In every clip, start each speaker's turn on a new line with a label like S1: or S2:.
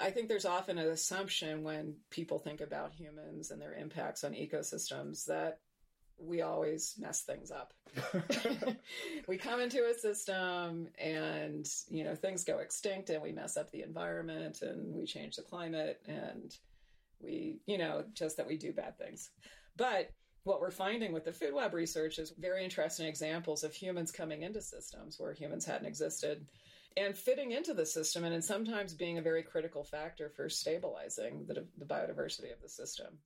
S1: I think there's often an assumption when people think about humans and their impacts on ecosystems that we always mess things up. we come into a system and, you know, things go extinct and we mess up the environment and we change the climate and we, you know, just that we do bad things. But what we're finding with the food web research is very interesting examples of humans coming into systems where humans hadn't existed and fitting into the system and, and sometimes being a very critical factor for stabilizing the, the biodiversity of the system.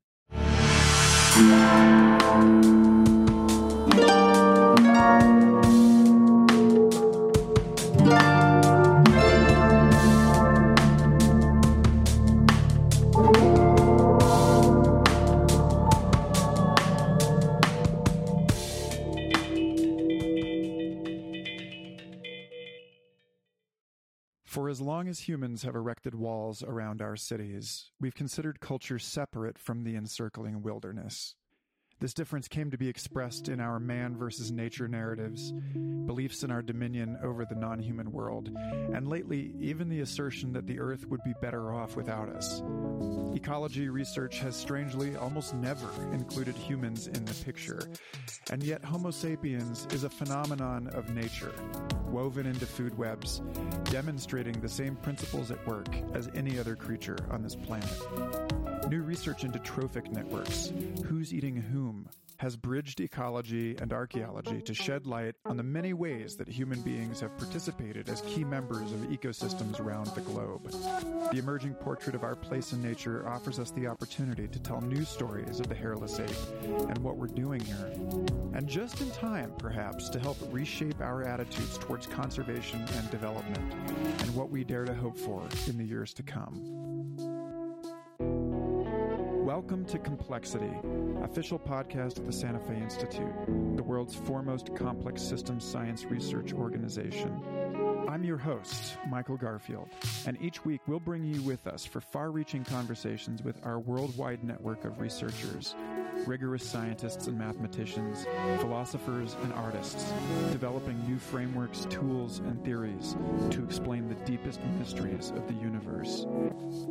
S2: For as long as humans have erected walls around our cities, we've considered culture separate from the encircling wilderness. This difference came to be expressed in our man versus nature narratives, beliefs in our dominion over the non human world, and lately, even the assertion that the Earth would be better off without us. Ecology research has strangely almost never included humans in the picture, and yet Homo sapiens is a phenomenon of nature, woven into food webs, demonstrating the same principles at work as any other creature on this planet. New research into trophic networks, who's eating whom, has bridged ecology and archaeology to shed light on the many ways that human beings have participated as key members of ecosystems around the globe. The emerging portrait of our place in nature offers us the opportunity to tell new stories of the hairless ape and what we're doing here. And just in time, perhaps, to help reshape our attitudes towards conservation and development and what we dare to hope for in the years to come. Welcome to Complexity, official podcast of the Santa Fe Institute, the world's foremost complex systems science research organization. I'm your host, Michael Garfield, and each week we'll bring you with us for far reaching conversations with our worldwide network of researchers, rigorous scientists and mathematicians, philosophers and artists, developing new frameworks, tools, and theories to explain the deepest mysteries of the universe.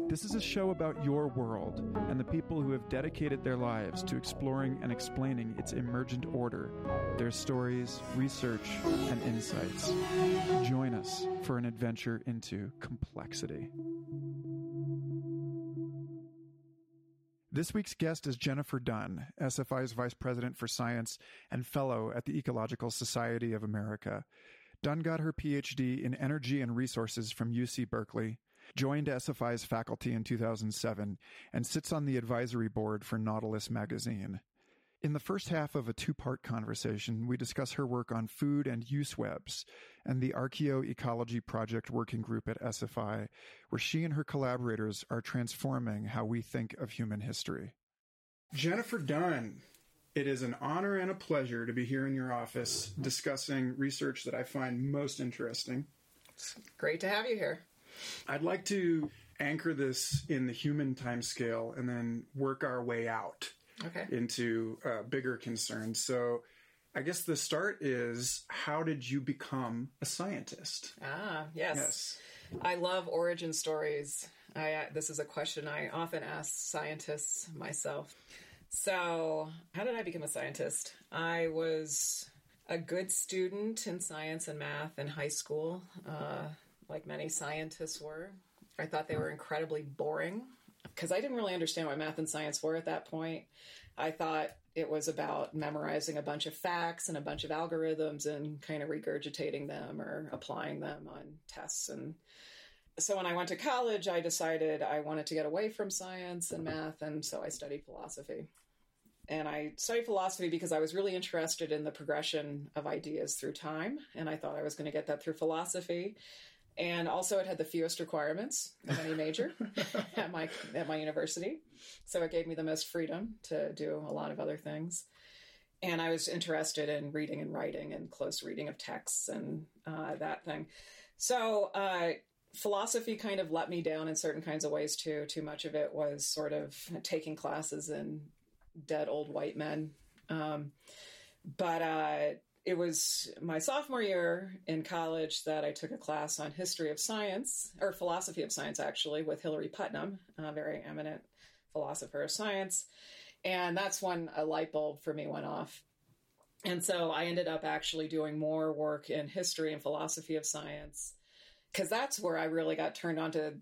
S2: This is a show about your world and the people who have dedicated their lives to exploring and explaining its emergent order, their stories, research, and insights. Join us for an adventure into complexity. This week's guest is Jennifer Dunne, SFI's Vice President for Science and Fellow at the Ecological Society of America. Dunne got her PhD in Energy and Resources from UC Berkeley, joined SFI's faculty in 2007, and sits on the advisory board for Nautilus magazine. In the first half of a two part conversation, we discuss her work on food and use webs and the Archaeoecology Project Working Group at SFI, where she and her collaborators are transforming how we think of human history. Jennifer Dunne, it is an honor and a pleasure to be here in your office discussing research that I find most interesting.
S1: It's great to have you here.
S2: I'd like to anchor this in the human timescale and then work our way out
S1: Okay.
S2: into uh, bigger concerns. So, I guess the start is how did you become a scientist?
S1: Ah, yes.
S2: Yes.
S1: I love origin stories. I uh, this is a question I often ask scientists myself. So, how did I become a scientist? I was a good student in science and math in high school, uh, like many scientists were. I thought they were incredibly boring because I didn't really understand what math and science were at that point. I thought it was about memorizing a bunch of facts and a bunch of algorithms and kind of regurgitating them or applying them on tests. And so when I went to college, I decided I wanted to get away from science and math, and so I studied philosophy. And I studied philosophy because I was really interested in the progression of ideas through time, and I thought I was going to get that through philosophy and also it had the fewest requirements of any major at my at my university. So it gave me the most freedom to do a lot of other things. And i was interested in reading and writing and close reading of texts and uh, that thing. So uh, philosophy kind of let me down in certain kinds of ways too. Too much of it was sort of taking classes in dead old white men. Um, but uh, it was my sophomore year in college that I took a class on history of science, or philosophy of science, actually, with Hilary Putnam, a very eminent philosopher of science. And that's when a light bulb for me went off. And so I ended up actually doing more work in history and philosophy of science, because that's where I really got turned on to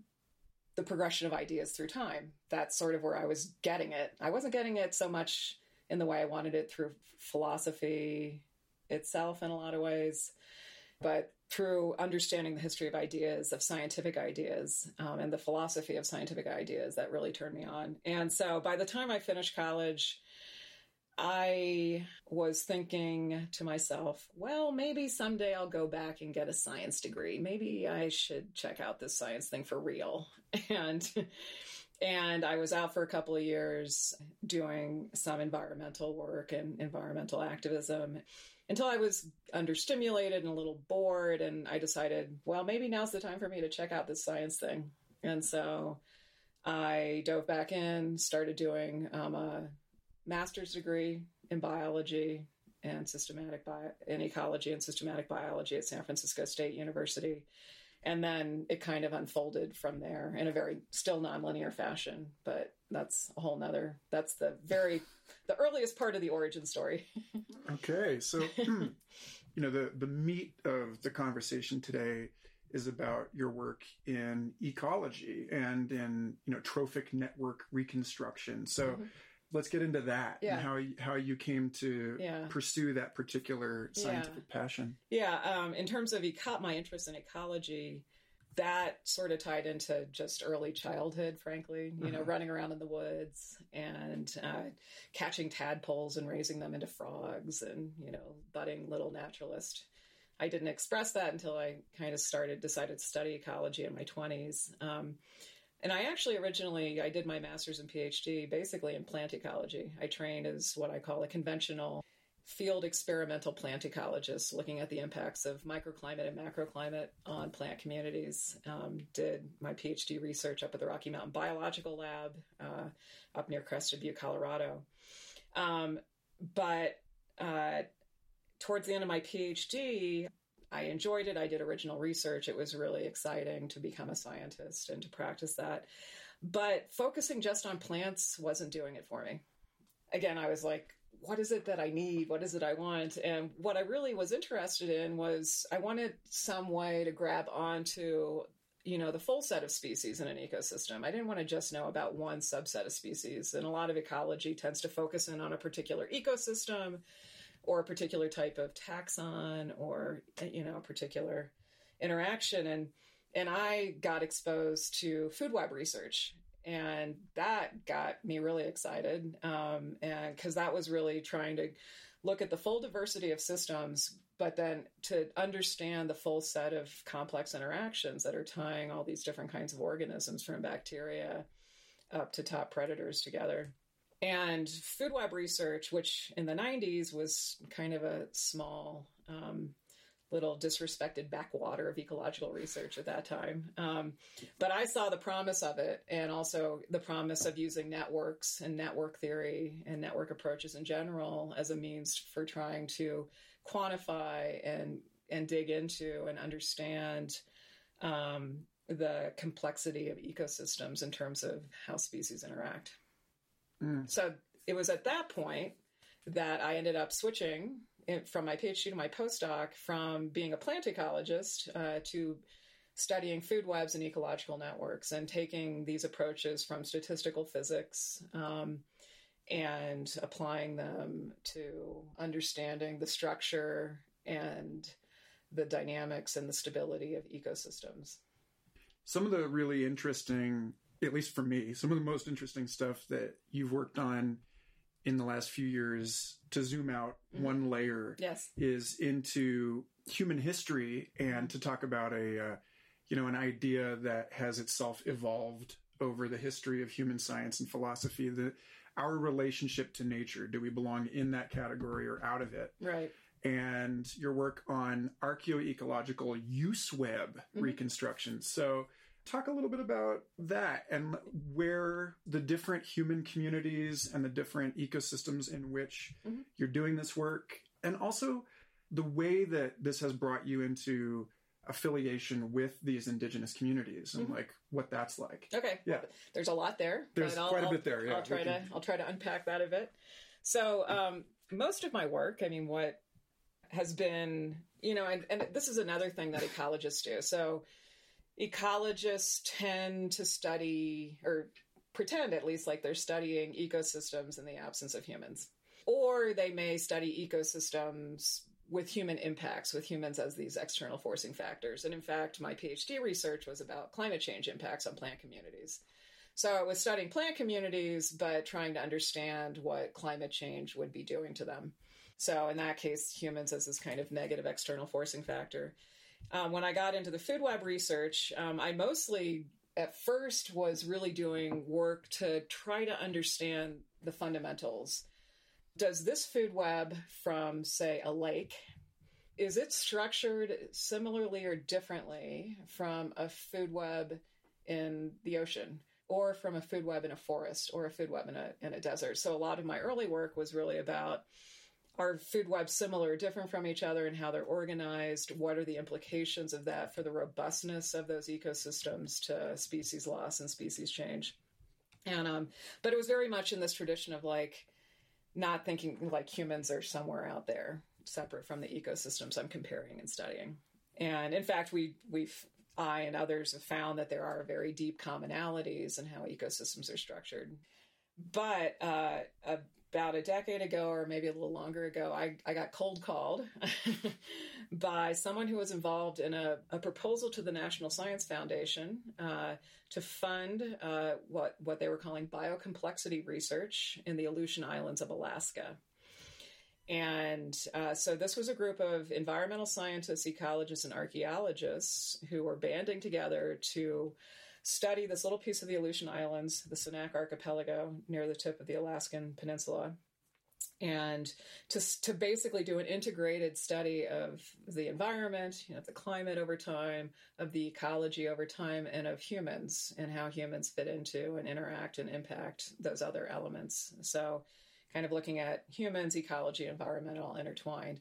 S1: the progression of ideas through time. That's sort of where I was getting it. I wasn't getting it so much in the way I wanted it through philosophy itself in a lot of ways, but through understanding the history of ideas, of scientific ideas, um, and the philosophy of scientific ideas that really turned me on. And so by the time I finished college, I was thinking to myself, well, maybe someday I'll go back and get a science degree. Maybe I should check out this science thing for real. And and I was out for a couple of years doing some environmental work and environmental activism until I was understimulated and a little bored. And I decided, well, maybe now's the time for me to check out this science thing. And so I dove back in, started doing um, a master's degree in biology and systematic bio- in ecology and systematic biology at San Francisco State University and then it kind of unfolded from there in a very still nonlinear fashion but that's a whole nother that's the very the earliest part of the origin story.
S2: Okay so you know the the meat of the conversation today is about your work in ecology and in you know trophic network reconstruction. So mm-hmm let's get into that yeah. and how you, how you came to yeah. pursue that particular scientific yeah. passion.
S1: Yeah, um, in terms of eco- my interest in ecology, that sort of tied into just early childhood, frankly. You uh-huh. know, running around in the woods and uh, catching tadpoles and raising them into frogs, and you know, budding little naturalist. I didn't express that until I kind of started, decided to study ecology in my twenties. Um, and I actually originally I did my master's and PhD basically in plant ecology. I trained as what I call a conventional field experimental plant ecologist, looking at the impacts of microclimate and macroclimate on plant communities. Um, did my PhD research up at the Rocky Mountain Biological Lab uh, up near Crested Butte, Colorado. Um, but uh, towards the end of my PhD, I enjoyed it. I did original research. It was really exciting to become a scientist and to practice that. But focusing just on plants wasn't doing it for me. Again, I was like, what is it that I need? What is it I want? And what I really was interested in was I wanted some way to grab onto you know the full set of species in an ecosystem i didn't want to just know about one subset of species and a lot of ecology tends to focus in on a particular ecosystem or a particular type of taxon or you know a particular interaction. And and I got exposed to food web research and that got me really excited um, and because that was really trying to look at the full diversity of systems but then to understand the full set of complex interactions that are tying all these different kinds of organisms from bacteria up to top predators together and food web research, which in the 90s was kind of a small, um, little disrespected backwater of ecological research at that time. Um, but I saw the promise of it and also the promise of using networks and network theory and network approaches in general as a means for trying to quantify and, and dig into and understand um, the complexity of ecosystems in terms of how species interact. Mm. So it was at that point that I ended up switching from my PhD to my postdoc from being a plant ecologist uh, to studying food webs and ecological networks and taking these approaches from statistical physics um, and applying them to understanding the structure and the dynamics and the stability of ecosystems.
S2: Some of the really interesting at least for me, some of the most interesting stuff that you've worked on in the last few years to zoom out mm-hmm. one layer
S1: yes.
S2: is into human history and to talk about a uh, you know an idea that has itself evolved over the history of human science and philosophy that our relationship to nature do we belong in that category or out of it
S1: right
S2: and your work on archaeoecological use web mm-hmm. reconstruction so talk a little bit about that and where the different human communities and the different ecosystems in which mm-hmm. you're doing this work and also the way that this has brought you into affiliation with these indigenous communities and mm-hmm. like what that's like.
S1: Okay.
S2: Yeah.
S1: There's a lot there.
S2: There's quite a bit there. Yeah.
S1: I'll try to I'll try to unpack that a bit. So um, most of my work, I mean, what has been, you know, and, and this is another thing that ecologists do. So ecologists tend to study or pretend at least like they're studying ecosystems in the absence of humans. Or they may study ecosystems with human impacts, with humans as these external forcing factors. And in fact, my PhD research was about climate change impacts on plant communities. So I was studying plant communities, but trying to understand what climate change would be doing to them. So in that case, humans as this kind of negative external forcing factor. Um, when I got into the food web research, um, I mostly at first was really doing work to try to understand the fundamentals does this food web from, say, a lake, is it structured similarly or differently from a food web in the ocean? Or from a food web in a forest or a food web in a, in a desert. So, a lot of my early work was really about are food webs similar or different from each other and how they're organized? What are the implications of that for the robustness of those ecosystems to species loss and species change? And um, but it was very much in this tradition of like not thinking like humans are somewhere out there separate from the ecosystems I'm comparing and studying. And in fact, we we've I and others have found that there are very deep commonalities in how ecosystems are structured. But uh, about a decade ago, or maybe a little longer ago, I, I got cold called by someone who was involved in a, a proposal to the National Science Foundation uh, to fund uh, what, what they were calling biocomplexity research in the Aleutian Islands of Alaska. And uh, so this was a group of environmental scientists, ecologists, and archaeologists who were banding together to study this little piece of the Aleutian Islands, the Sanak Archipelago near the tip of the Alaskan Peninsula, and to, to basically do an integrated study of the environment, you know, the climate over time, of the ecology over time, and of humans and how humans fit into and interact and impact those other elements. So, kind of looking at humans, ecology, environmental intertwined.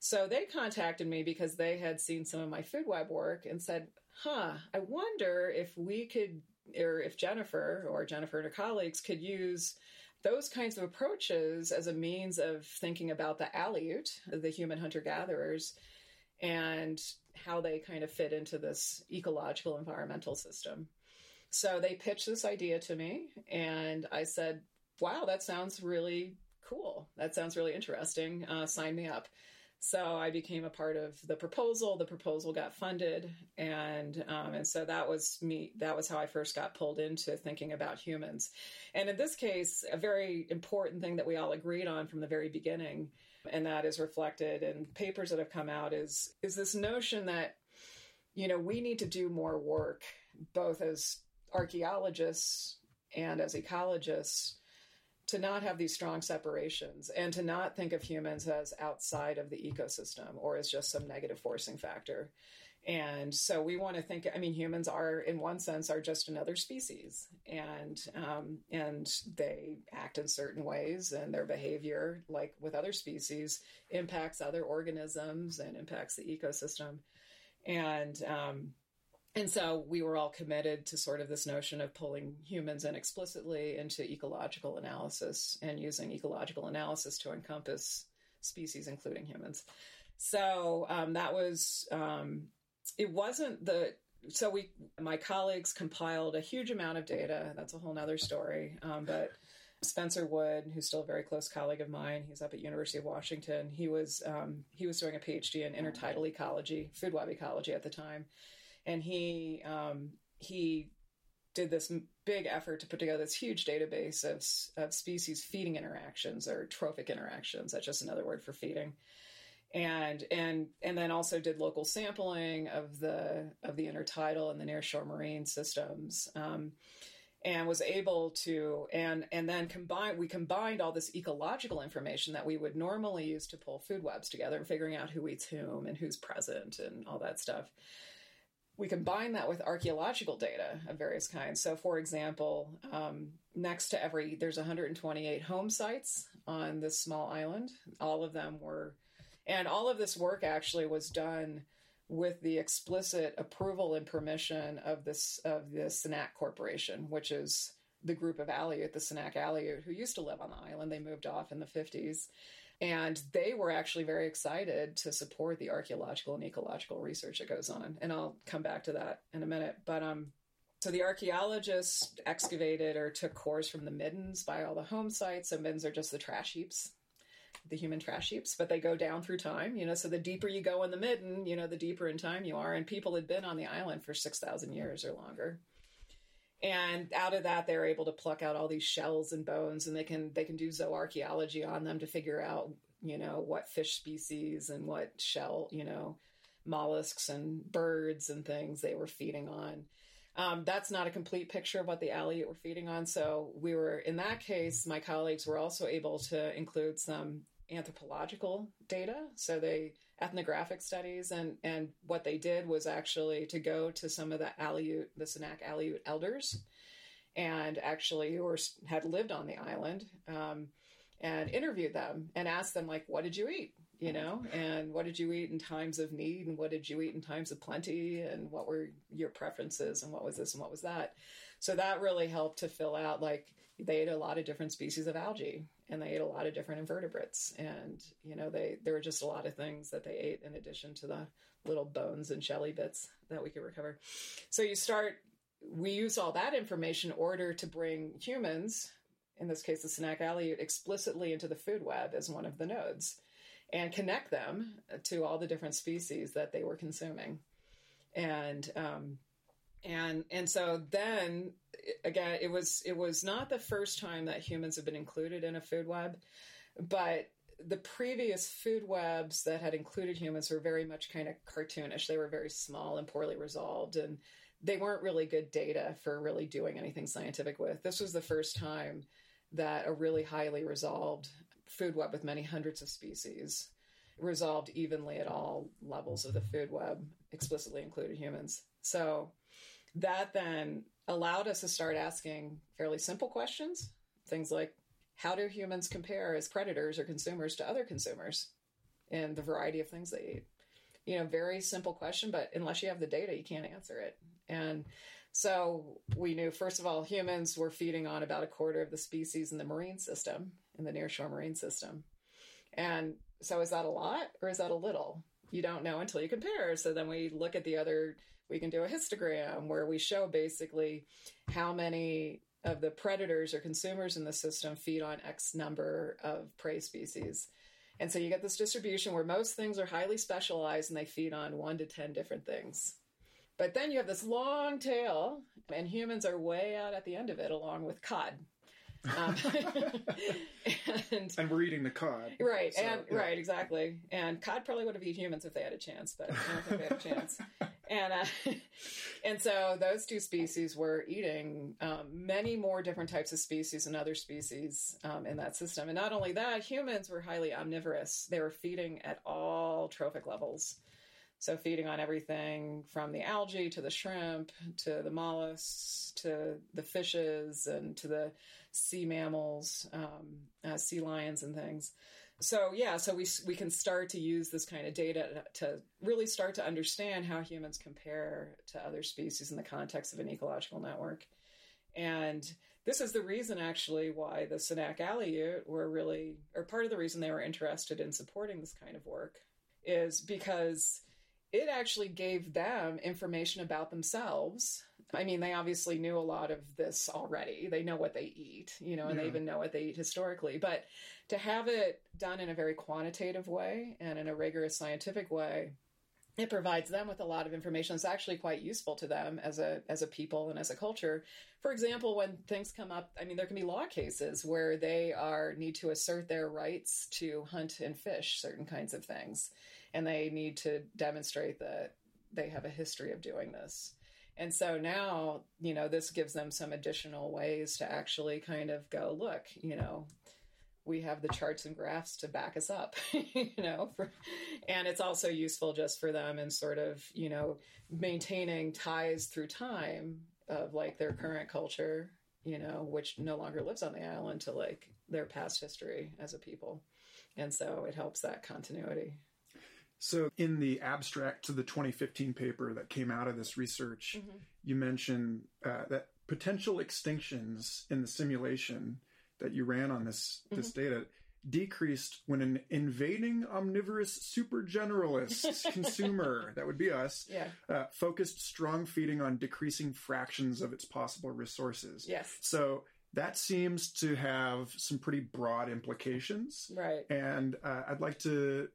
S1: So they contacted me because they had seen some of my food web work and said, huh, I wonder if we could, or if Jennifer or Jennifer and her colleagues could use those kinds of approaches as a means of thinking about the Aleut, the human hunter gatherers, and how they kind of fit into this ecological environmental system. So they pitched this idea to me, and I said, wow, that sounds really cool. That sounds really interesting. Uh, sign me up. So I became a part of the proposal. The proposal got funded, and um, and so that was me. That was how I first got pulled into thinking about humans. And in this case, a very important thing that we all agreed on from the very beginning, and that is reflected in papers that have come out, is is this notion that you know we need to do more work, both as archaeologists and as ecologists to not have these strong separations and to not think of humans as outside of the ecosystem or as just some negative forcing factor. And so we want to think. I mean, humans are, in one sense, are just another species, and um, and they act in certain ways, and their behavior, like with other species, impacts other organisms and impacts the ecosystem. And um, and so we were all committed to sort of this notion of pulling humans in explicitly into ecological analysis and using ecological analysis to encompass species, including humans. So um, that was, um, it wasn't the, so we, my colleagues compiled a huge amount of data. That's a whole nother story. Um, but Spencer Wood, who's still a very close colleague of mine, he's up at University of Washington. He was um, he was doing a PhD in intertidal ecology, food web ecology at the time, and he um, he did this big effort to put together this huge database of, of species feeding interactions or trophic interactions. That's just another word for feeding. And and and then also did local sampling of the of the intertidal and the nearshore marine systems, um, and was able to and and then combine we combined all this ecological information that we would normally use to pull food webs together and figuring out who eats whom and who's present and all that stuff we combine that with archaeological data of various kinds. So, for example, um, next to every, there's 128 home sites on this small island. All of them were And all of this work actually was done with the explicit approval and permission of this of the Sanak Corporation, which is the group of Aleut, the Sanak Aleut, who used to live on the island. They moved off in the 50s. And they were actually very excited to support the archaeological and ecological research that goes on. And I'll come back to that in a minute. But um, so the archaeologists excavated or took cores from the middens by all the home sites. So middens are just the trash heaps, the human trash heaps, but they go down through time, you know. So the deeper you go in the midden, you know, the deeper in time you are. And people had been on the island for 6,000 years or longer and out of that they're able to pluck out all these shells and bones and they can they can do zooarchaeology on them to figure out you know what fish species and what shell you know mollusks and birds and things they were feeding on. Um, that's not a complete picture of what the Aleut were feeding on. So we were in that case my colleagues were also able to include some anthropological data. So they ethnographic studies, and and what they did was actually to go to some of the Aleut, the Sanak Aleut elders, and actually who were, had lived on the island, um, and interviewed them and asked them like, "What did you eat?" You know, and what did you eat in times of need, and what did you eat in times of plenty, and what were your preferences, and what was this and what was that. So that really helped to fill out like they ate a lot of different species of algae and they ate a lot of different invertebrates. And you know they there were just a lot of things that they ate in addition to the little bones and shelly bits that we could recover. So you start we use all that information in order to bring humans in this case the Sanak Aleut explicitly into the food web as one of the nodes and connect them to all the different species that they were consuming. And um, and and so then again it was it was not the first time that humans have been included in a food web but the previous food webs that had included humans were very much kind of cartoonish. They were very small and poorly resolved and they weren't really good data for really doing anything scientific with. This was the first time that a really highly resolved food web with many hundreds of species resolved evenly at all levels of the food web explicitly included humans so that then allowed us to start asking fairly simple questions. Things like, how do humans compare as predators or consumers to other consumers and the variety of things they eat? You know, very simple question, but unless you have the data, you can't answer it. And so we knew, first of all, humans were feeding on about a quarter of the species in the marine system, in the nearshore marine system. And so is that a lot or is that a little? You don't know until you compare. So then we look at the other we can do a histogram where we show basically how many of the predators or consumers in the system feed on X number of prey species. And so you get this distribution where most things are highly specialized and they feed on one to 10 different things. But then you have this long tail, and humans are way out at the end of it, along with cod. Um,
S2: and, and, we're eating the cod,
S1: right? So, and yeah. right, exactly. And cod probably would have eaten humans if they had a chance, but I don't think they had a chance. and uh, and so those two species were eating um, many more different types of species and other species um, in that system. And not only that, humans were highly omnivorous. They were feeding at all trophic levels. So feeding on everything from the algae to the shrimp to the mollusks to the fishes and to the sea mammals, um, uh, sea lions and things. So yeah so we we can start to use this kind of data to really start to understand how humans compare to other species in the context of an ecological network. And this is the reason actually why the Sanak Aleut were really or part of the reason they were interested in supporting this kind of work is because it actually gave them information about themselves I mean, they obviously knew a lot of this already. They know what they eat, you know, and yeah. they even know what they eat historically. But to have it done in a very quantitative way and in a rigorous scientific way, it provides them with a lot of information that's actually quite useful to them as a as a people and as a culture. For example, when things come up, I mean, there can be law cases where they are need to assert their rights to hunt and fish certain kinds of things, and they need to demonstrate that they have a history of doing this. And so now, you know, this gives them some additional ways to actually kind of go, look, you know, we have the charts and graphs to back us up, you know, for, and it's also useful just for them in sort of, you know, maintaining ties through time of like their current culture, you know, which no longer lives on the island to like their past history as a people. And so it helps that continuity.
S2: So, in the abstract to the 2015 paper that came out of this research, mm-hmm. you mentioned uh, that potential extinctions in the simulation that you ran on this mm-hmm. this data decreased when an invading omnivorous super generalist consumer that would be us
S1: yeah.
S2: uh, focused strong feeding on decreasing fractions of its possible resources
S1: yes
S2: so that seems to have some pretty broad implications
S1: right
S2: and uh, i'd like to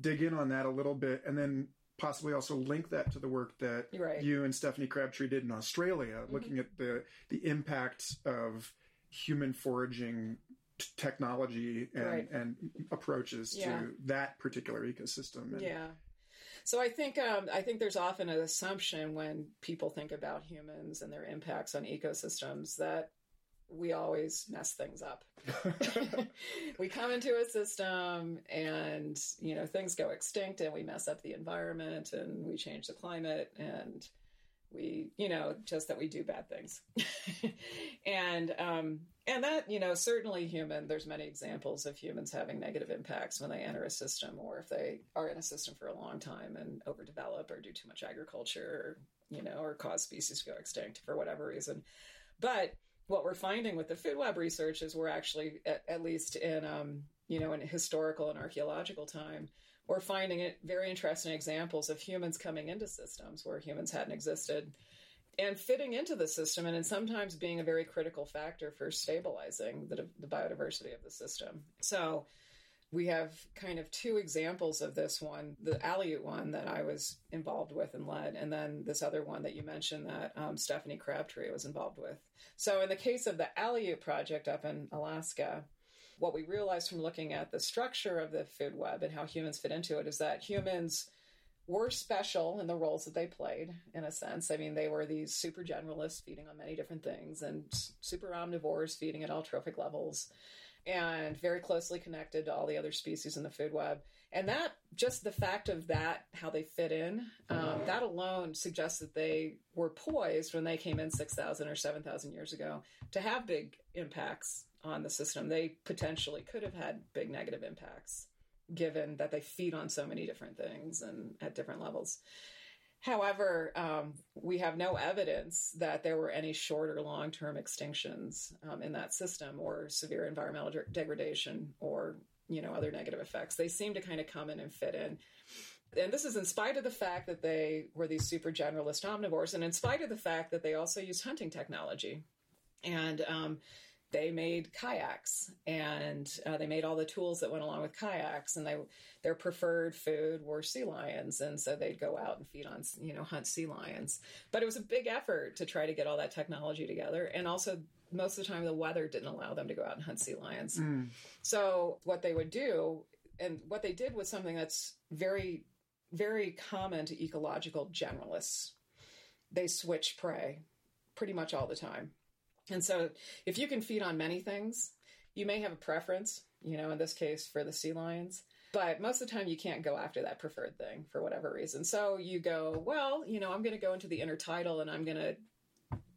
S2: dig in on that a little bit and then possibly also link that to the work that
S1: right.
S2: you and stephanie crabtree did in australia mm-hmm. looking at the the impact of human foraging technology and,
S1: right.
S2: and approaches
S1: yeah.
S2: to that particular ecosystem. And,
S1: yeah. So I think um, I think there's often an assumption when people think about humans and their impacts on ecosystems that we always mess things up. we come into a system and you know things go extinct and we mess up the environment and we change the climate and we you know just that we do bad things and um and that you know certainly human there's many examples of humans having negative impacts when they enter a system or if they are in a system for a long time and overdevelop or do too much agriculture or you know or cause species to go extinct for whatever reason but what we're finding with the food web research is we're actually at, at least in um you know in historical and archaeological time we're finding it very interesting examples of humans coming into systems where humans hadn't existed and fitting into the system and sometimes being a very critical factor for stabilizing the, the biodiversity of the system. So we have kind of two examples of this one the Aleut one that I was involved with and led, and then this other one that you mentioned that um, Stephanie Crabtree was involved with. So, in the case of the Aleut project up in Alaska, what we realized from looking at the structure of the food web and how humans fit into it is that humans were special in the roles that they played in a sense. I mean, they were these super generalists feeding on many different things and super omnivores feeding at all trophic levels and very closely connected to all the other species in the food web. And that, just the fact of that, how they fit in, um, that alone suggests that they were poised when they came in 6,000 or 7,000 years ago to have big impacts on the system, they potentially could have had big negative impacts given that they feed on so many different things and at different levels. However, um, we have no evidence that there were any short or long term extinctions um, in that system or severe environmental de- degradation or you know other negative effects. They seem to kind of come in and fit in. And this is in spite of the fact that they were these super generalist omnivores, and in spite of the fact that they also used hunting technology. And um, they made kayaks and uh, they made all the tools that went along with kayaks and they their preferred food were sea lions. And so they'd go out and feed on you know hunt sea lions. But it was a big effort to try to get all that technology together. And also most of the time the weather didn't allow them to go out and hunt sea lions. Mm. so what they would do and what they did was something that's very very common to ecological generalists. They switch prey pretty much all the time and so if you can feed on many things, you may have a preference, you know, in this case for the sea lions. But most of the time, you can't go after that preferred thing for whatever reason. So you go, well, you know, I'm going to go into the intertidal and I'm going to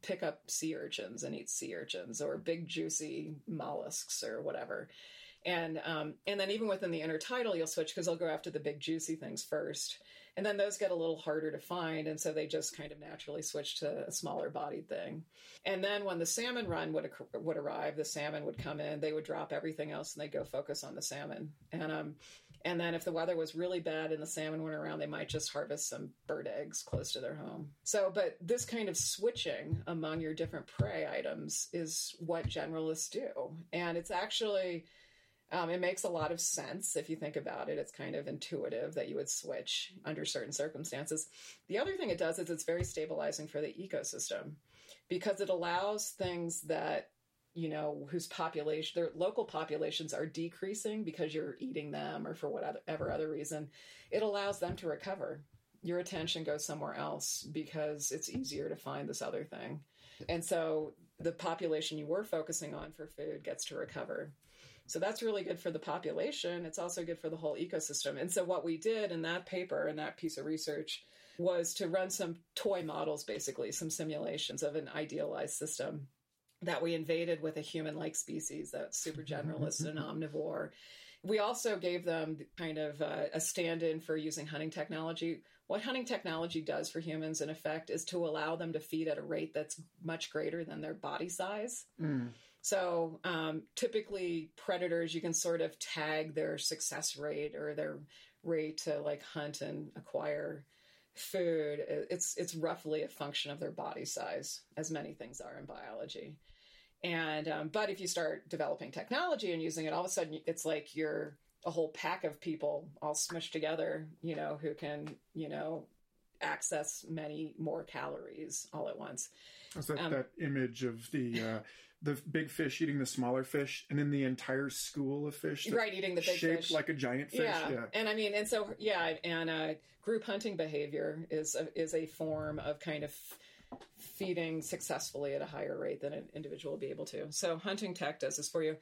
S1: pick up sea urchins and eat sea urchins or big juicy mollusks or whatever. And um, and then even within the intertidal, you'll switch because they'll go after the big juicy things first. And then those get a little harder to find. And so they just kind of naturally switch to a smaller bodied thing. And then when the salmon run would, would arrive, the salmon would come in, they would drop everything else and they'd go focus on the salmon. And, um, and then if the weather was really bad and the salmon went around, they might just harvest some bird eggs close to their home. So, but this kind of switching among your different prey items is what generalists do. And it's actually, um, it makes a lot of sense if you think about it. It's kind of intuitive that you would switch under certain circumstances. The other thing it does is it's very stabilizing for the ecosystem because it allows things that you know whose population their local populations are decreasing because you're eating them or for whatever other reason it allows them to recover your attention goes somewhere else because it's easier to find this other thing and so the population you were focusing on for food gets to recover so that's really good for the population. It's also good for the whole ecosystem. And so what we did in that paper and that piece of research was to run some toy models, basically, some simulations of an idealized system that we invaded with a human like species that's super generalist and omnivore. we also gave them kind of uh, a stand in for using hunting technology. What hunting technology does for humans, in effect, is to allow them to feed at a rate that's much greater than their body size. Mm. So um, typically, predators, you can sort of tag their success rate or their rate to like hunt and acquire food. It's it's roughly a function of their body size, as many things are in biology. And um, but if you start developing technology and using it, all of a sudden it's like you're a whole pack of people all smushed together, you know, who can, you know, access many more calories all at once.
S2: That's that, um, that image of the uh, the big fish eating the smaller fish, and then the entire school of fish,
S1: right, eating the big
S2: shaped
S1: fish,
S2: like a giant fish.
S1: Yeah. yeah. and I mean, and so yeah, and uh, group hunting behavior is a, is a form of kind of feeding successfully at a higher rate than an individual will be able to. So hunting tech does this for you.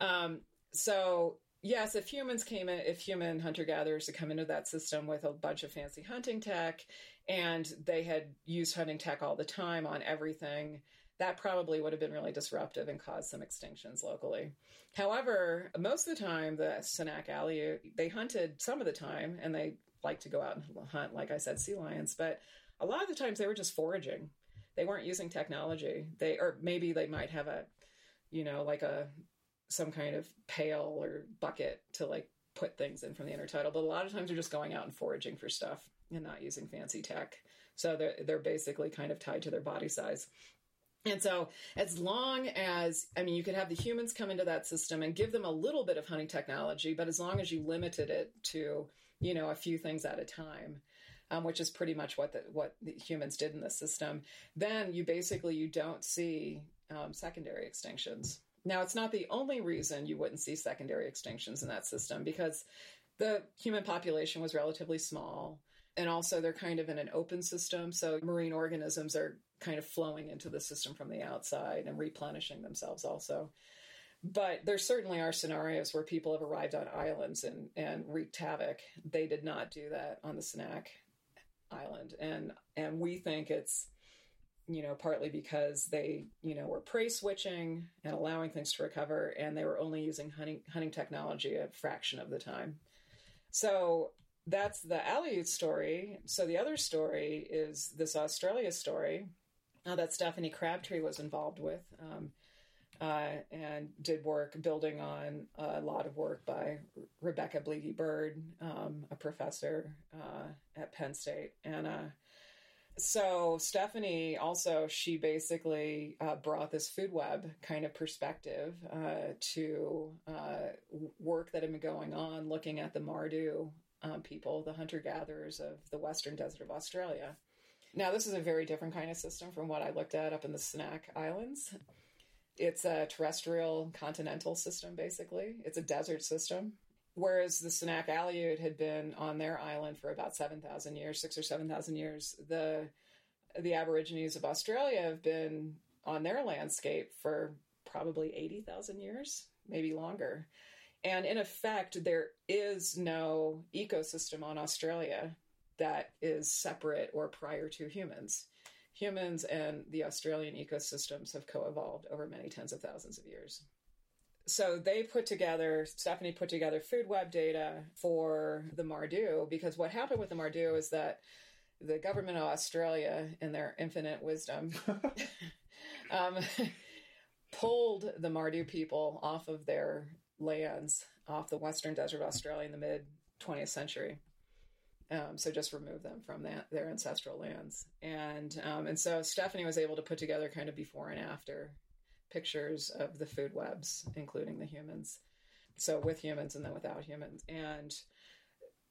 S1: Um, so yes, if humans came in, if human hunter gatherers had come into that system with a bunch of fancy hunting tech and they had used hunting tech all the time on everything, that probably would have been really disruptive and caused some extinctions locally. However, most of the time, the Sanak Aleut, they hunted some of the time and they like to go out and hunt, like I said, sea lions, but a lot of the times they were just foraging they weren't using technology. They or maybe they might have a, you know, like a some kind of pail or bucket to like put things in from the intertidal. But a lot of times they're just going out and foraging for stuff and not using fancy tech. So they're they're basically kind of tied to their body size. And so, as long as, I mean, you could have the humans come into that system and give them a little bit of hunting technology, but as long as you limited it to, you know, a few things at a time, um, which is pretty much what the, what the humans did in the system, then you basically you don't see um, secondary extinctions. Now, it's not the only reason you wouldn't see secondary extinctions in that system because the human population was relatively small. And also, they're kind of in an open system. So, marine organisms are kind of flowing into the system from the outside and replenishing themselves also. But there certainly are scenarios where people have arrived on islands and, and wreaked havoc. They did not do that on the Sanak island and and we think it's you know partly because they you know were prey switching and allowing things to recover and they were only using hunting hunting technology a fraction of the time so that's the Aleut story so the other story is this australia story uh, that stephanie crabtree was involved with um, uh, and did work building on a lot of work by Rebecca Bliege Bird, um, a professor uh, at Penn State. And uh, so Stephanie also, she basically uh, brought this food web kind of perspective uh, to work that had been going on looking at the Mardu um, people, the hunter gatherers of the western desert of Australia. Now, this is a very different kind of system from what I looked at up in the Sanak Islands. It's a terrestrial continental system, basically. It's a desert system. Whereas the Sanak Aleut had been on their island for about 7,000 years, six or 7,000 years, the, the Aborigines of Australia have been on their landscape for probably 80,000 years, maybe longer. And in effect, there is no ecosystem on Australia that is separate or prior to humans humans and the Australian ecosystems have co evolved over many tens of thousands of years. So they put together, Stephanie put together food web data for the Mardu because what happened with the Mardu is that the government of Australia, in their infinite wisdom, um, pulled the Mardu people off of their lands, off the western desert of Australia in the mid 20th century. Um, so just remove them from that their ancestral lands, and um, and so Stephanie was able to put together kind of before and after pictures of the food webs, including the humans, so with humans and then without humans, and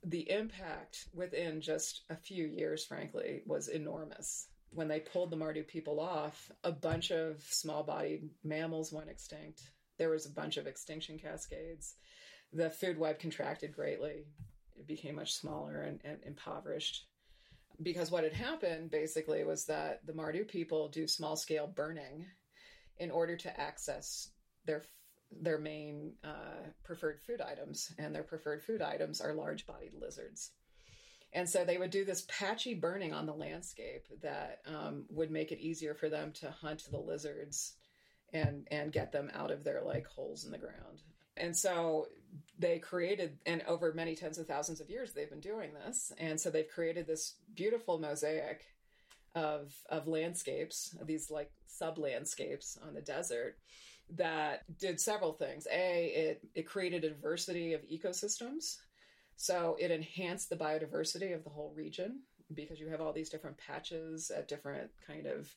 S1: the impact within just a few years, frankly, was enormous. When they pulled the Mardu people off, a bunch of small-bodied mammals went extinct. There was a bunch of extinction cascades. The food web contracted greatly it became much smaller and, and impoverished because what had happened basically was that the Mardu people do small scale burning in order to access their their main uh, preferred food items, and their preferred food items are large bodied lizards. And so they would do this patchy burning on the landscape that um, would make it easier for them to hunt the lizards and and get them out of their like holes in the ground. And so they created, and over many tens of thousands of years, they've been doing this. And so they've created this beautiful mosaic of, of landscapes, these like sub landscapes on the desert that did several things. A, it, it created a diversity of ecosystems. So it enhanced the biodiversity of the whole region because you have all these different patches at different kind of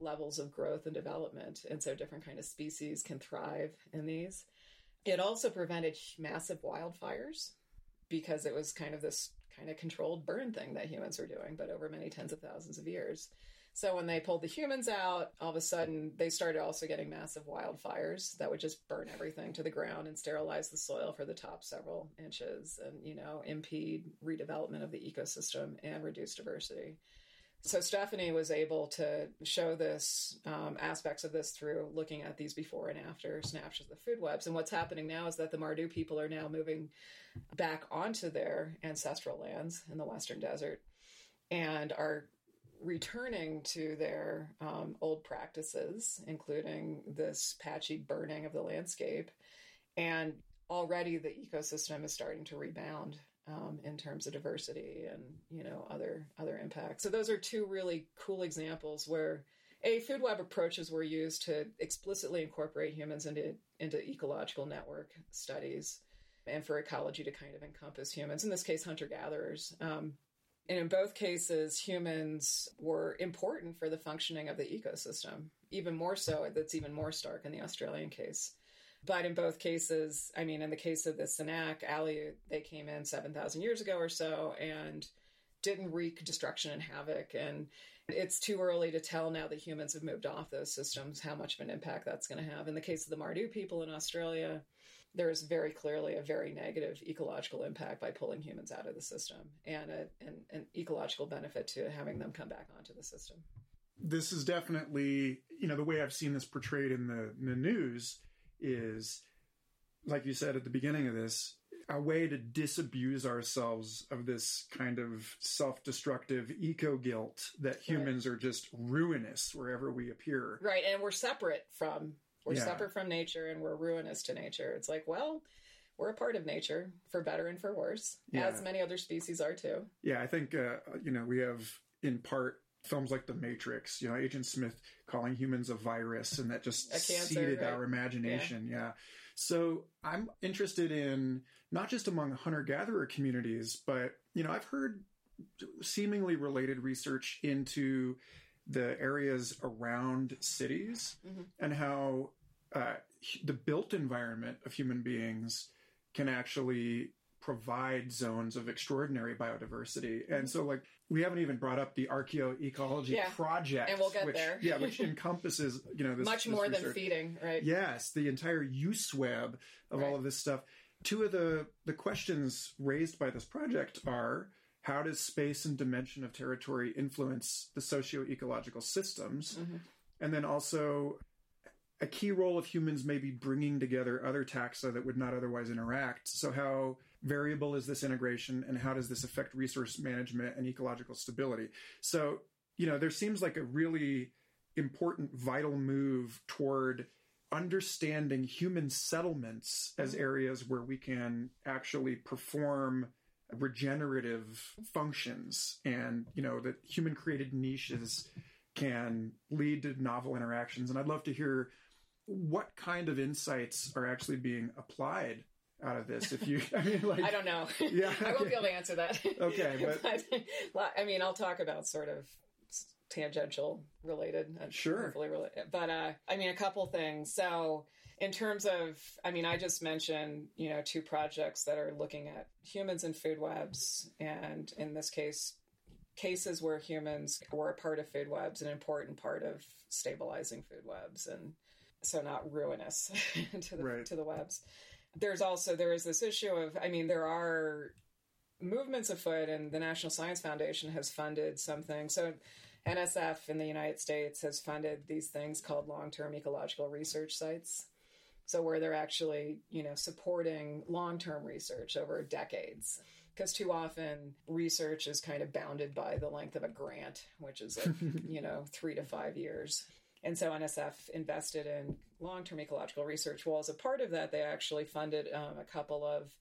S1: levels of growth and development. And so different kind of species can thrive in these. It also prevented massive wildfires because it was kind of this kind of controlled burn thing that humans were doing, but over many tens of thousands of years. So when they pulled the humans out, all of a sudden they started also getting massive wildfires that would just burn everything to the ground and sterilize the soil for the top several inches and, you know, impede redevelopment of the ecosystem and reduce diversity. So Stephanie was able to show this um, aspects of this through looking at these before and after snapshots of the food webs. And what's happening now is that the Mardu people are now moving back onto their ancestral lands in the Western Desert and are returning to their um, old practices, including this patchy burning of the landscape. And already the ecosystem is starting to rebound um, in terms of diversity and you know other other impacts. So those are two really cool examples where a food web approaches were used to explicitly incorporate humans into into ecological network studies and for ecology to kind of encompass humans. In this case, hunter gatherers. Um, and in both cases, humans were important for the functioning of the ecosystem. Even more so, that's even more stark in the Australian case. But in both cases, I mean, in the case of the Sanak, Aleut, they came in 7,000 years ago or so and didn't wreak destruction and havoc. And it's too early to tell now that humans have moved off those systems how much of an impact that's going to have. In the case of the Mardu people in Australia, there is very clearly a very negative ecological impact by pulling humans out of the system and an, an ecological benefit to having them come back onto the system.
S2: This is definitely, you know, the way I've seen this portrayed in the, in the news is, like you said at the beginning of this, a way to disabuse ourselves of this kind of self-destructive eco guilt that humans right. are just ruinous wherever we appear.
S1: Right, and we're separate from we're yeah. separate from nature and we're ruinous to nature. It's like, well, we're a part of nature for better and for worse, yeah. as many other species are too.
S2: Yeah, I think uh, you know we have in part films like The Matrix. You know, Agent Smith calling humans a virus, and that just cancer, seeded right? our imagination. Yeah. yeah. So I'm interested in not just among hunter gatherer communities, but you know, I've heard seemingly related research into the areas around cities mm-hmm. and how uh, the built environment of human beings can actually provide zones of extraordinary biodiversity. And mm-hmm. so, like, we haven't even brought up the archaeoecology yeah. project,
S1: and we'll get
S2: which,
S1: there.
S2: yeah, which encompasses you know this,
S1: much
S2: this
S1: more
S2: research.
S1: than feeding, right?
S2: Yes, the entire use web of right. all of this stuff. Two of the the questions raised by this project are how does space and dimension of territory influence the socio-ecological systems, mm-hmm. and then also a key role of humans may be bringing together other taxa that would not otherwise interact. So, how variable is this integration and how does this affect resource management and ecological stability? So, you know, there seems like a really important, vital move toward understanding human settlements as areas where we can actually perform regenerative functions and, you know, that human created niches can lead to novel interactions. And I'd love to hear what kind of insights are actually being applied out of this if you i mean like
S1: i don't know. yeah i won't be able to answer that.
S2: Okay
S1: but, but i mean i'll talk about sort of tangential related
S2: sure.
S1: hopefully related but uh i mean a couple things. So in terms of i mean i just mentioned you know two projects that are looking at humans and food webs and in this case cases where humans were a part of food webs an important part of stabilizing food webs and so not ruinous to the right. to the webs. There's also there is this issue of I mean there are movements afoot and the National Science Foundation has funded something. So NSF in the United States has funded these things called long-term ecological research sites. So where they're actually, you know, supporting long-term research over decades because too often research is kind of bounded by the length of a grant, which is like, you know, three to five years. And so NSF invested in long term ecological research. Well, as a part of that, they actually funded um, a couple of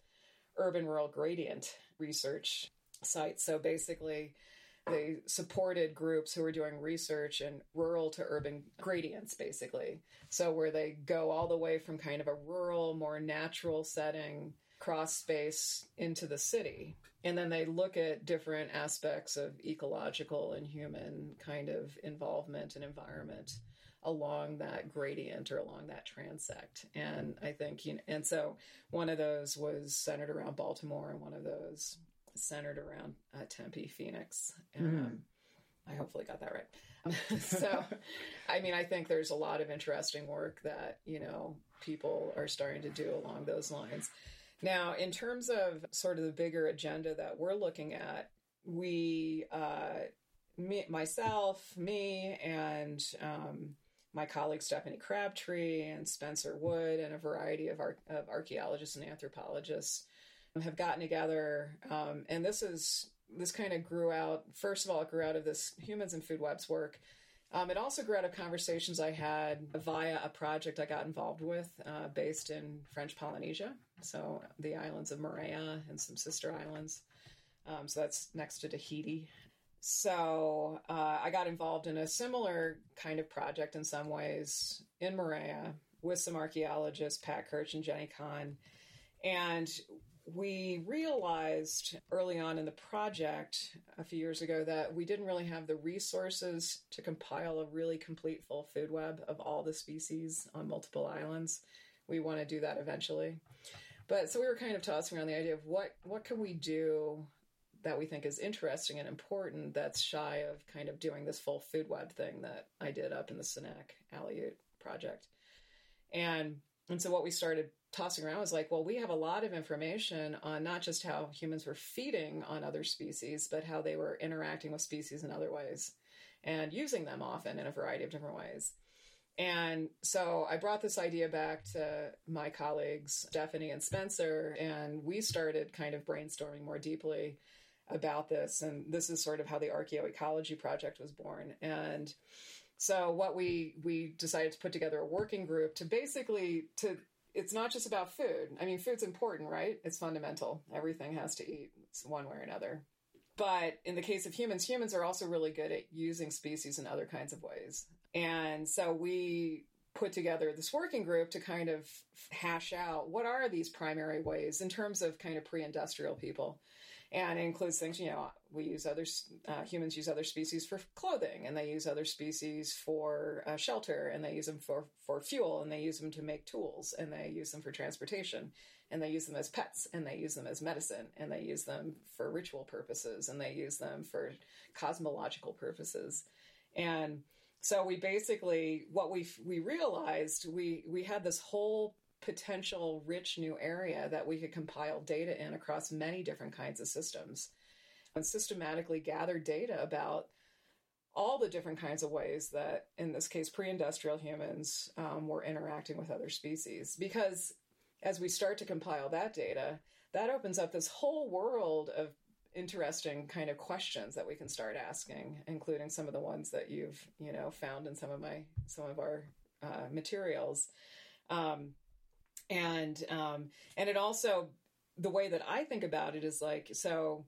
S1: urban rural gradient research sites. So basically, they supported groups who were doing research in rural to urban gradients, basically. So, where they go all the way from kind of a rural, more natural setting cross space into the city. And then they look at different aspects of ecological and human kind of involvement and environment along that gradient or along that transect. And I think, you know, and so one of those was centered around Baltimore, and one of those centered around uh, Tempe, Phoenix. And, mm. um, I hopefully got that right. so, I mean, I think there's a lot of interesting work that, you know, people are starting to do along those lines. Now, in terms of sort of the bigger agenda that we're looking at, we, uh, me, myself, me, and um, my colleague Stephanie Crabtree and Spencer Wood, and a variety of, ar- of archaeologists and anthropologists have gotten together. Um, and this is this kind of grew out. First of all, it grew out of this humans and food webs work. Um, it also grew out of conversations I had via a project I got involved with uh, based in French Polynesia, so the islands of Moorea and some sister islands. Um, so that's next to Tahiti. So uh, I got involved in a similar kind of project in some ways in Moorea with some archaeologists, Pat Kirch and Jenny Kahn. And we realized early on in the project a few years ago that we didn't really have the resources to compile a really complete full food web of all the species on multiple islands. We want to do that eventually. But so we were kind of tossing around the idea of what what can we do that we think is interesting and important that's shy of kind of doing this full food web thing that I did up in the Sanak Aleut project. And and so what we started tossing around was like, well, we have a lot of information on not just how humans were feeding on other species, but how they were interacting with species in other ways and using them often in a variety of different ways. And so I brought this idea back to my colleagues, Stephanie and Spencer, and we started kind of brainstorming more deeply about this. And this is sort of how the archaeoecology project was born. And so what we we decided to put together a working group to basically to it's not just about food. I mean, food's important, right? It's fundamental. Everything has to eat it's one way or another. But in the case of humans, humans are also really good at using species in other kinds of ways. And so we put together this working group to kind of hash out what are these primary ways in terms of kind of pre-industrial people and includes things you know we use other uh, humans use other species for clothing and they use other species for uh, shelter and they use them for for fuel and they use them to make tools and they use them for transportation and they use them as pets and they use them as medicine and they use them for ritual purposes and they use them for cosmological purposes. And so we basically what we we realized we we had this whole potential rich new area that we could compile data in across many different kinds of systems and systematically gather data about all the different kinds of ways that, in this case, pre industrial humans um, were interacting with other species. Because as we start to compile that data, that opens up this whole world of interesting kind of questions that we can start asking, including some of the ones that you've you know found in some of my some of our uh, materials. Um, and um, and it also the way that I think about it is like so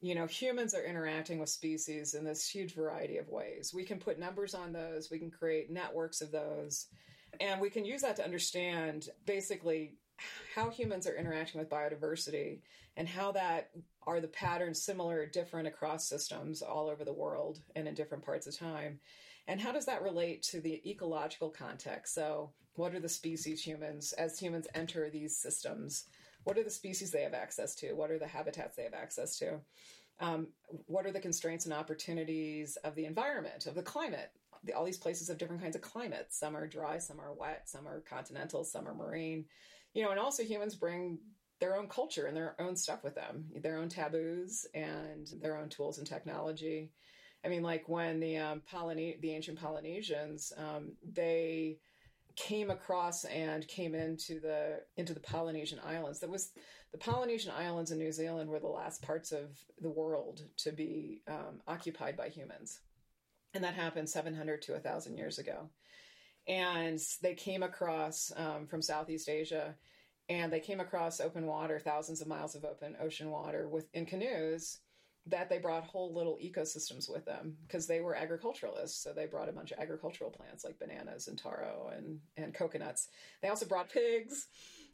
S1: you know humans are interacting with species in this huge variety of ways. We can put numbers on those we can create networks of those and we can use that to understand basically how humans are interacting with biodiversity and how that are the patterns similar or different across systems all over the world and in different parts of time. And how does that relate to the ecological context? So what are the species humans, as humans enter these systems? What are the species they have access to? What are the habitats they have access to? Um, what are the constraints and opportunities of the environment, of the climate? The, all these places have different kinds of climates. Some are dry, some are wet, some are continental, some are marine. You know, and also humans bring their own culture and their own stuff with them, their own taboos and their own tools and technology. I mean, like when the um, Polyne- the ancient Polynesians, um, they came across and came into the into the Polynesian islands. That was the Polynesian islands in New Zealand were the last parts of the world to be um, occupied by humans, and that happened 700 to 1,000 years ago. and they came across um, from Southeast Asia, and they came across open water, thousands of miles of open ocean water with in canoes that they brought whole little ecosystems with them because they were agriculturalists. So they brought a bunch of agricultural plants like bananas and taro and, and coconuts. They also brought pigs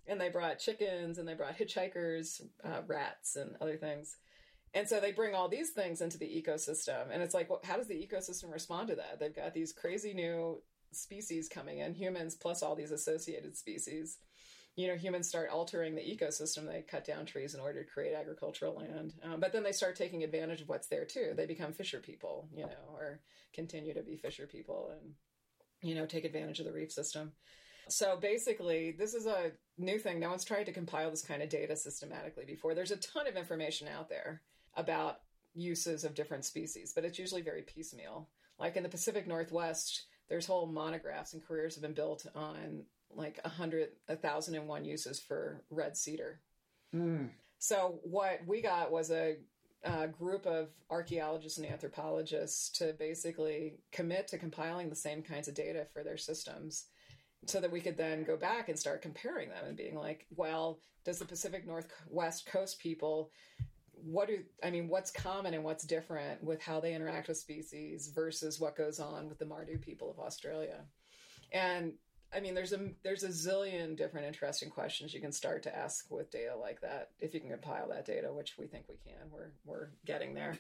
S1: and they brought chickens and they brought hitchhikers, uh, rats, and other things. And so they bring all these things into the ecosystem. And it's like, well, how does the ecosystem respond to that? They've got these crazy new species coming in, humans plus all these associated species you know, humans start altering the ecosystem. They cut down trees in order to create agricultural land. Um, but then they start taking advantage of what's there too. They become fisher people, you know, or continue to be fisher people and, you know, take advantage of the reef system. So basically, this is a new thing. No one's tried to compile this kind of data systematically before. There's a ton of information out there about uses of different species, but it's usually very piecemeal. Like in the Pacific Northwest, there's whole monographs and careers have been built on like a hundred, a thousand and one uses for red cedar. Mm. So what we got was a, a, group of archaeologists and anthropologists to basically commit to compiling the same kinds of data for their systems so that we could then go back and start comparing them and being like, well, does the Pacific Northwest Coast people what do I mean? What's common and what's different with how they interact with species versus what goes on with the Mardu people of Australia? And I mean, there's a there's a zillion different interesting questions you can start to ask with data like that if you can compile that data, which we think we can. We're we're getting there.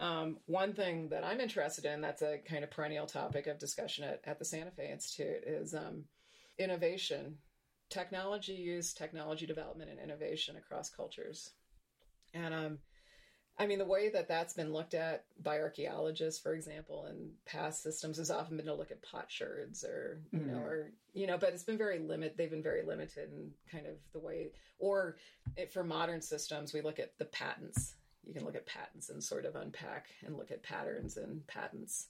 S1: Um, one thing that I'm interested in that's a kind of perennial topic of discussion at, at the Santa Fe Institute is um, innovation, technology use, technology development, and innovation across cultures. And um, I mean, the way that that's been looked at by archaeologists, for example, in past systems has often been to look at potsherds or, you mm-hmm. know, or, you know, but it's been very limit. They've been very limited in kind of the way, or it, for modern systems, we look at the patents. You can look at patents and sort of unpack and look at patterns and patents.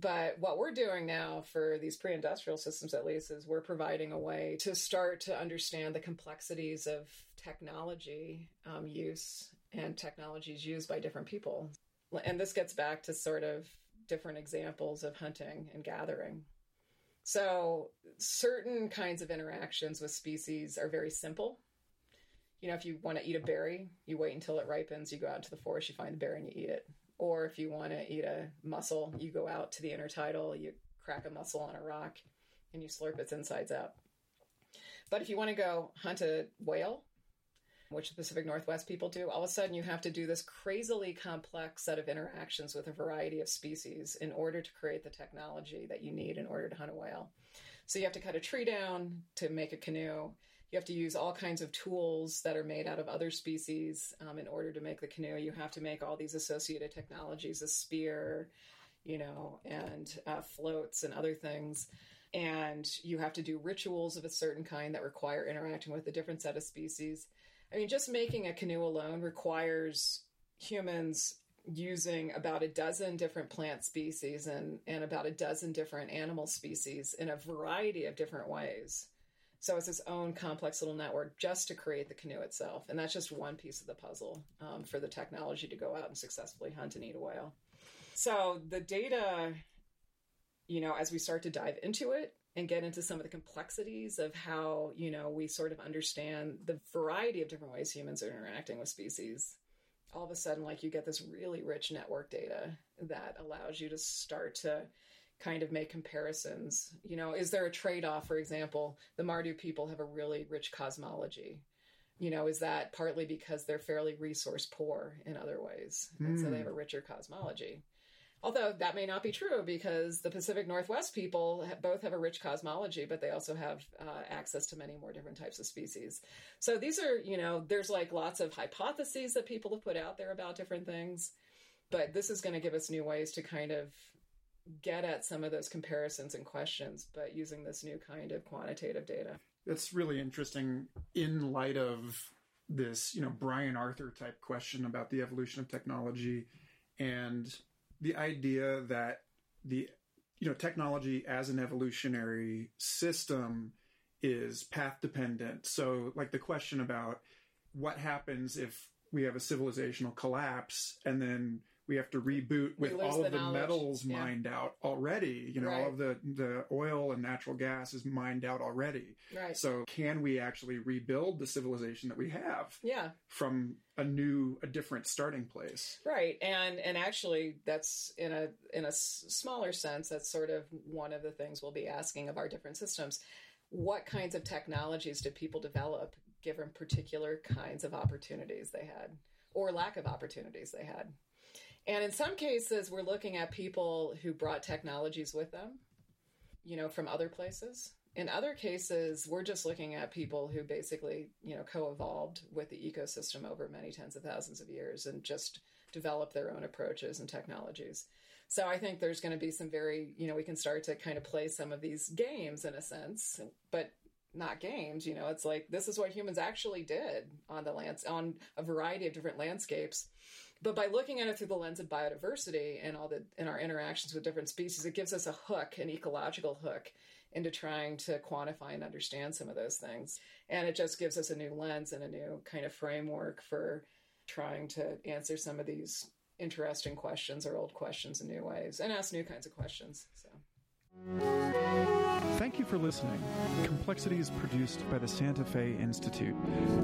S1: But what we're doing now for these pre industrial systems, at least, is we're providing a way to start to understand the complexities of technology um, use and technologies used by different people. And this gets back to sort of different examples of hunting and gathering. So, certain kinds of interactions with species are very simple. You know, if you want to eat a berry, you wait until it ripens, you go out into the forest, you find the berry, and you eat it. Or if you want to eat a mussel, you go out to the intertidal, you crack a mussel on a rock, and you slurp its insides out. But if you want to go hunt a whale, which the Pacific Northwest people do, all of a sudden you have to do this crazily complex set of interactions with a variety of species in order to create the technology that you need in order to hunt a whale. So you have to cut a tree down to make a canoe. You have to use all kinds of tools that are made out of other species um, in order to make the canoe. You have to make all these associated technologies, a spear, you know, and uh, floats and other things. And you have to do rituals of a certain kind that require interacting with a different set of species. I mean, just making a canoe alone requires humans using about a dozen different plant species and, and about a dozen different animal species in a variety of different ways. So it's its own complex little network just to create the canoe itself. And that's just one piece of the puzzle um, for the technology to go out and successfully hunt and eat a whale. So the data, you know, as we start to dive into it, and get into some of the complexities of how, you know, we sort of understand the variety of different ways humans are interacting with species. All of a sudden, like you get this really rich network data that allows you to start to kind of make comparisons. You know, is there a trade off? For example, the Mardu people have a really rich cosmology. You know, is that partly because they're fairly resource poor in other ways? And mm. so they hmm. have a richer cosmology. Although that may not be true because the Pacific Northwest people both have a rich cosmology, but they also have uh, access to many more different types of species. So these are, you know, there's like lots of hypotheses that people have put out there about different things, but this is going to give us new ways to kind of get at some of those comparisons and questions, but using this new kind of quantitative data.
S2: That's really interesting in light of this, you know, Brian Arthur type question about the evolution of technology and the idea that the you know technology as an evolutionary system is path dependent. So like the question about what happens if we have a civilizational collapse and then we have to reboot with all of
S1: the knowledge.
S2: metals
S1: Yeah.
S2: mined out already. You know, all of the the oil and natural gas is mined out already.
S1: Right.
S2: So can we actually rebuild the civilization that we have
S1: yeah.
S2: from a new, a different starting place?
S1: Right, and and actually, that's in a in a s- smaller sense. That's sort of one of the things we'll be asking of our different systems. What kinds of technologies did people develop given particular kinds of opportunities they had, or lack of opportunities they had? And in some cases, we're looking at people who brought technologies with them, you know, from other places. In other cases, we're just looking at people who basically, you know, co-evolved with the ecosystem over many tens of thousands of years and just developed their own approaches and technologies. So I think there's going to be some very, you know, we can start to kind of play some of these games in a sense, but not games. You know, it's like this is what humans actually did on the lands on a variety of different landscapes. But by looking at it through the lens of biodiversity and all the in our interactions with different species, it gives us a hook, an ecological hook, into trying to quantify and understand some of those things. And it just gives us a new lens and a new kind of framework for trying to answer some of these interesting questions or old questions in new ways and ask new kinds of questions. So
S2: Thank you for listening. Complexity is produced by the Santa Fe Institute,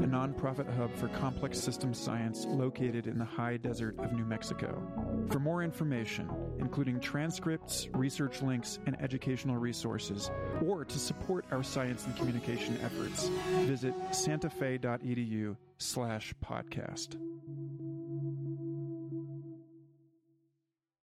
S2: a nonprofit hub for complex systems science located in the high desert of New Mexico. For more information, including transcripts, research links, and educational resources, or to support our science and communication efforts, visit santafe.edu slash podcast.